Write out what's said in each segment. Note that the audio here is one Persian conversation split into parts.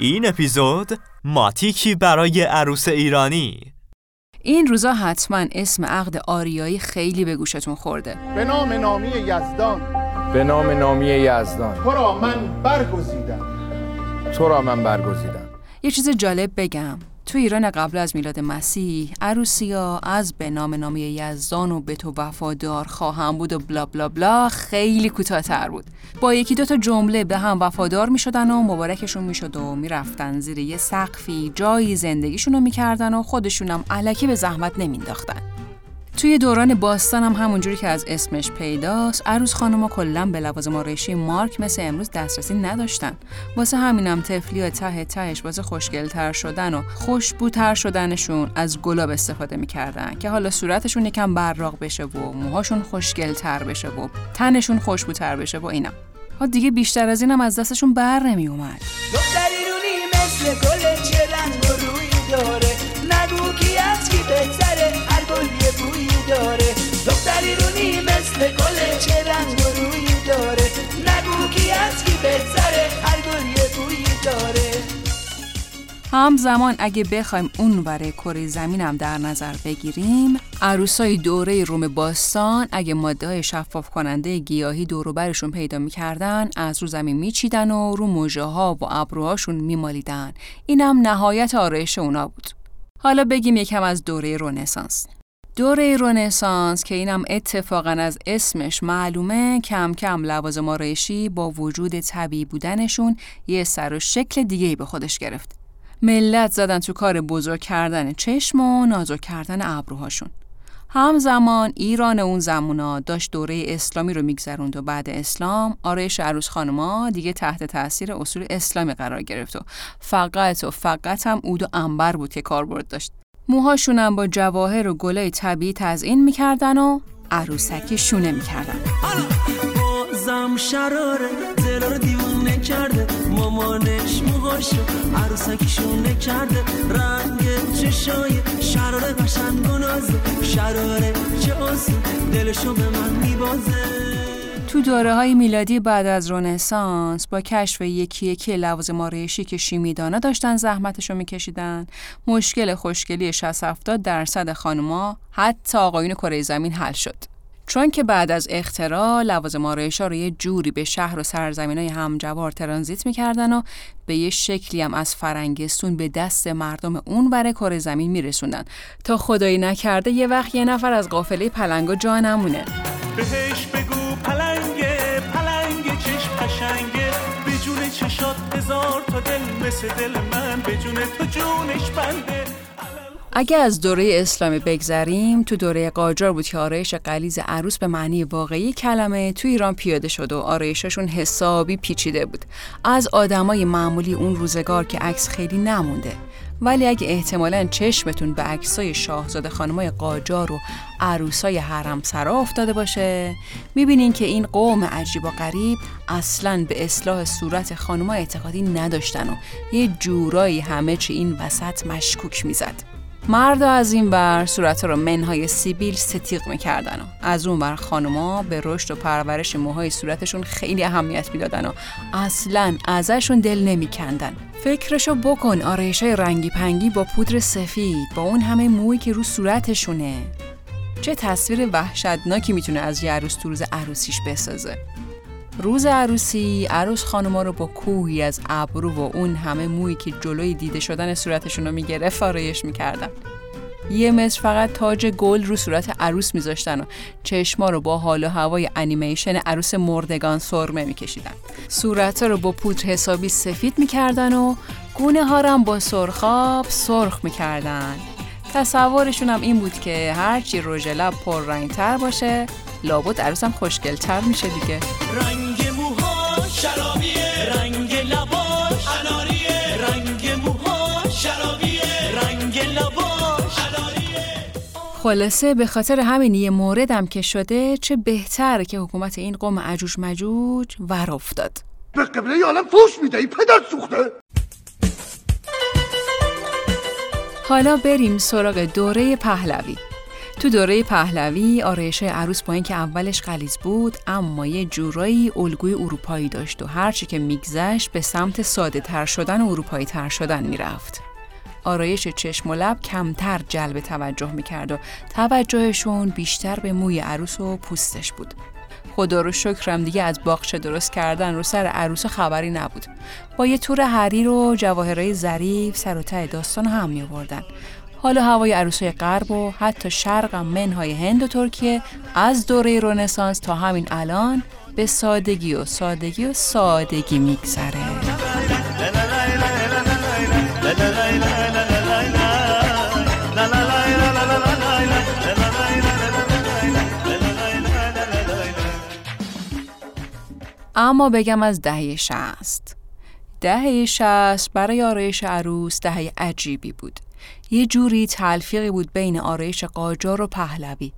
این اپیزود ماتیکی برای عروس ایرانی. این روزا حتما اسم عقد آریایی خیلی به گوشتون خورده. به نام نامی یزدان. به نام نامی یزدان. تو را من برگزیدم. تو را من برگزیدم. یه چیز جالب بگم. تو ایران قبل از میلاد مسیح عروسیا از به نام نامی یزدان و به تو وفادار خواهم بود و بلا بلا بلا خیلی کوتاه‌تر بود. با یکی دو تا جمله به هم وفادار می‌شدن و مبارکشون می‌شد و می‌رفتن زیر یه سقفی جایی زندگیشون رو می‌کردن و خودشونم علکی به زحمت نمینداختن توی دوران باستان هم همونجوری که از اسمش پیداست عروس خانوما کلا به لوازم آرایشی مارک مثل امروز دسترسی نداشتن. واسه همینم تفلی ته تهش واسه خوشگلتر شدن و خوشبوتر شدنشون از گلاب استفاده می‌کردن که حالا صورتشون یکم براق بشه و موهاشون خوشگلتر بشه و تنشون خوشبوتر بشه و اینا. ها دیگه بیشتر از اینم از دستشون بر نمی اومد مثل همزمان اگه بخوایم اون وره کره زمینم در نظر بگیریم عروسای دوره روم باستان اگه ماده شفاف کننده گیاهی دور برشون پیدا می‌کردن از رو زمین میچیدن و رو موجه ها و ابروهاشون میمالیدن. اینم نهایت آرایش اونا بود. حالا بگیم یکم از دوره رونسانس دوره رونسانس که اینم اتفاقا از اسمش معلومه کم کم لوازم آرایشی با وجود طبیعی بودنشون یه سر و شکل دیگه به خودش گرفت. ملت زدن تو کار بزرگ کردن چشم و نازک کردن ابروهاشون. همزمان ایران اون زمونا داشت دوره اسلامی رو میگذروند و بعد اسلام آرایش عروس خانما دیگه تحت تاثیر اصول اسلامی قرار گرفت و فقط و فقط هم اود و انبر بود که کاربرد داشت. موهاشون هم با جواهر و گلای طبیعی تزئین می‌کردن و عروسکی شونه می‌کردن. دیوونه کرده مامانش موهاشو عروسکی شونه کرده رنگ چشای شراره قشنگ و نازه شراره چه آسه دلشو به من میبازه. تو دوره های میلادی بعد از رونسانس با کشف یکی یکی لوازم آرایشی که شیمیدانا داشتن زحمتشو میکشیدن. مشکل خوشگلی 60 70 درصد خانوما حتی آقایون کره زمین حل شد. چون که بعد از اختراع لوازم آرایشا رو یه جوری به شهر و سرزمین های همجوار ترانزیت می‌کردن و به یه شکلی هم از فرنگستون به دست مردم اون بره کره زمین میرسوندن. تا خدایی نکرده یه وقت یه نفر از قافله پلنگا جا نمونه. بهش بگو پلنگه پلنگه چشم قشنگه به جون چشات هزار تا دل مثل دل من. به جون تو جونش بنده. اگه از دوره اسلامی بگذریم تو دوره قاجار بود که آرایش قلیز عروس به معنی واقعی کلمه تو ایران پیاده شد و آرایششون حسابی پیچیده بود. از آدمای معمولی اون روزگار که عکس خیلی نمونده. ولی اگه احتمالا چشمتون به عکسای شاهزاده خانمای قاجار و عروسای حرم سرا افتاده باشه می‌بینین که این قوم عجیب و غریب اصلا به اصلاح صورت خانمای اعتقادی نداشتن و یه جورایی همه چی این وسط مشکوک می‌زد. مرد از این بر صورت رو منهای سیبیل ستیق می‌کردن و از اون بر خانوما به رشد و پرورش موهای صورتشون خیلی اهمیت می‌دادن و اصلا ازشون دل نمیکندن. فکرشو بکن آرایش های رنگی پنگی با پودر سفید با اون همه موی که رو صورتشونه. چه تصویر وحشتناکی می‌تونه از یه عروس تو روز عروسیش بسازه. روز عروسی عروس خانوما رو با کوهی از ابرو و اون همه مویی که جلوی دیده شدن صورتشون رو می‌گرفت آرایش می‌کردن. یه متر فقط تاج گل رو صورت عروس میذاشتن و چشما رو با حال و هوای انیمیشن عروس مردگان سرمه میکشیدن. صورت رو با پودر حسابی سفید می‌کردن و گونه ها با سرخاب سرخ می‌کردن. تصورشون هم این بود که هرچی رژ لب پر رنگ تر باشه لابد عروسم خوشگل تر میشه دیگه. رنگ شرابیه رنگ لباش. اناریه رنگ موها شرابیه رنگ لباش. اناریه خلاصه به خاطر همین یه موردم که شده چه بهتر که حکومت این قوم عجوج مجوج ور افتاد به قبله عالم فوش می‌دهی پدر سوخته. حالا بریم سراغ دوره پهلوی. تو دوره پهلوی آرایش عروس با اینکه اولش غلیظ بود اما یه جورایی الگوی اروپایی داشت و هرچی که میگذشت به سمت ساده تر شدن و اروپایی تر شدن می‌رفت. آرایش چشم و لب کمتر جلب توجه می‌کرد و توجهشون بیشتر به موی عروس و پوستش بود. خدا رو شکرم دیگه از باغچه درست کردن رو سر عروس خبری نبود. با یه تور حریر و جواهرای ظریف سر و ته داستان هم می آوردن حالا هوای عروسای غرب و حتی شرق هم منهای هند و ترکیه از دوره رنسانس تا همین الان به سادگی و سادگی و سادگی میگذره. اما بگم از دهه شست دهه شست برای آرایش عروس دهه عجیبی بود. یه جوری تلفیقی بود بین آرایش قاجار و پهلوی.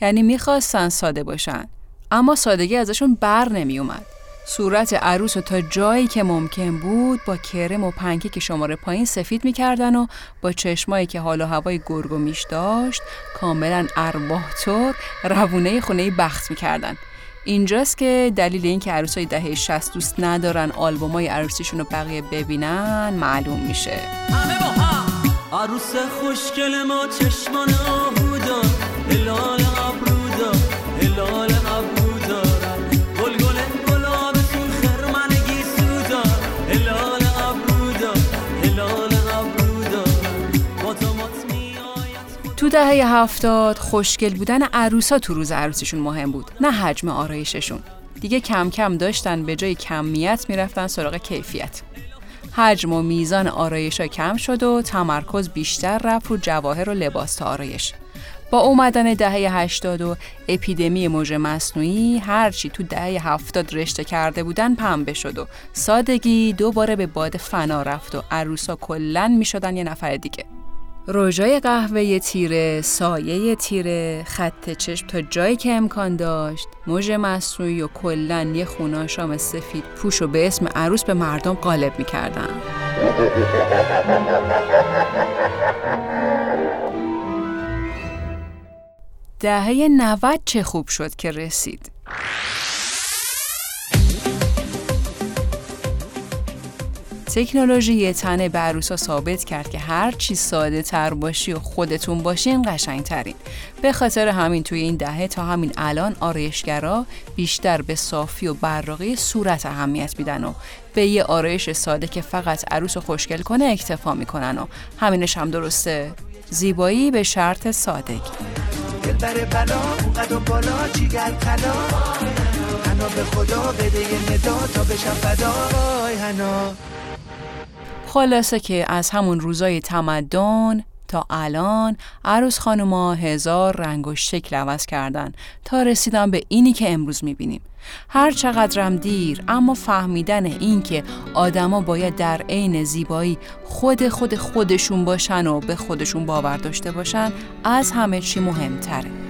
یعنی می‌خواستن ساده باشن اما سادگی ازشون بر نمی اومد صورت عروس رو تا جایی که ممکن بود با کرم و پنکه که شماره پایین سفید می‌کردن و با چشمایی که حال و هوای گرگ و میش داشت کاملا ارباه طور روونه خونه بخت می‌کردن. اینجاست که دلیل این که عروسای دهه 60 دوست ندارن آلبومای عروسیشون رو بقیه ببینن معلوم میشه. عروس خوشگل ما چشمان آهودا هلال ابرودا هلال ابرودا گل گل گلاب تو خرمنگی سودا هلال ابرودا هلال ابرودا با تو دهه هفتاد خوشگل بودن عروسا تو روز عروسیشون مهم بود نه حجم آرایششون. دیگه کم کم داشتن به جای کمیت می‌رفتن سراغ کیفیت. حجم و میزان آرایش کم شد و تمرکز بیشتر رفت رو جواهر و لباس تا آرایش. با اومدن دهه 80 و اپیدمی موج مصنوعی هرچی تو دهه 70 رشته کرده بودن پنبه شد و سادگی دوباره به باد فنا رفت و عروسا کلن می شدن یه نفر دیگه. روژای قهوه تیره، سایه تیره، خط چشم تا جایی که امکان داشت، موج مصنوعی و کلن یه خوناشام سفید پوش و به اسم عروس به مردم غالب می‌کردن. دهه 90 چه خوب شد که رسید. تکنولوژی یه تنه به عروسا ثابت کرد که هر چی ساده تر باشی و خودتون باشین قشنگ ترین. به خاطر همین توی این دهه تا همین الان آرایشگرا بیشتر به صافی و براقی صورت اهمیت میدن و به یه آرایش ساده که فقط عروس رو خوشگل کنه اکتفا می‌کنن و همینش هم درسته. زیبایی به شرط سادگی. خلاصه که از همون روزای تمدن تا الان عروس خانوما هزار رنگ و شکل عوض کردن تا رسیدن به اینی که امروز می‌بینیم. هر چقدرم دیر اما فهمیدن این که آدما باید در عین زیبایی خود خود خودشون باشن و به خودشون باور داشته باشن از همه چی مهمتره.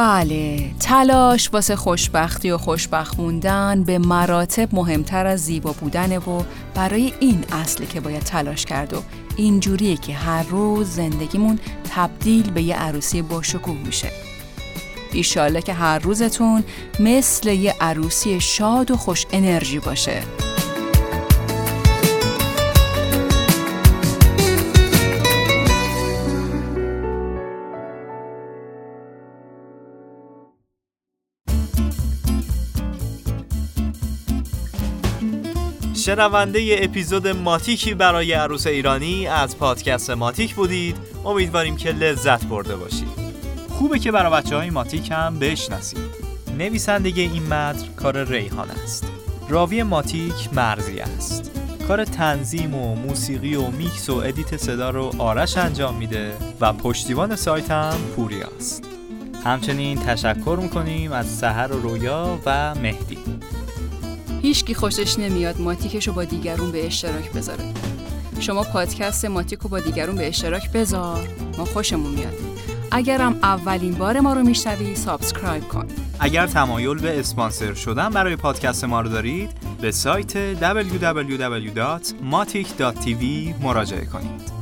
بله تلاش واسه خوشبختی و خوشبخت موندن به مراتب مهمتر از زیبا بودنه و برای این اصلی که باید تلاش کرد و اینجوریه که هر روز زندگیمون تبدیل به یه عروسی باشکوه میشه. ایشاله که هر روزتون مثل یه عروسی شاد و خوش انرژی باشه. شنونده ی اپیزود ماتیکی برای عروس ایرانی از پادکست ماتیک بودید. امیدواریم که لذت برده باشید. خوبه که برای بچه های ماتیک هم بشناسید. نویسندگی این متن کار ریحان است. راوی ماتیک مرزی است. کار تنظیم و موسیقی و میکس و edit صدا رو آرش انجام میده و پشتیبان سایت هم پوری است. همچنین تشکر می‌کنیم از سحر و رویا و مهدی. هیچکی خوشش نمیاد ماتیکش رو با دیگرون به اشتراک بذاره. شما پادکست ماتیک رو با دیگرون به اشتراک بذار. ما خوشمون میاد. اگرم اولین بار ما رو میشنوی subscribe کن. اگر تمایل به اسپانسر شدن برای پادکست ما رو دارید به سایت www.matic.tv مراجعه کنید.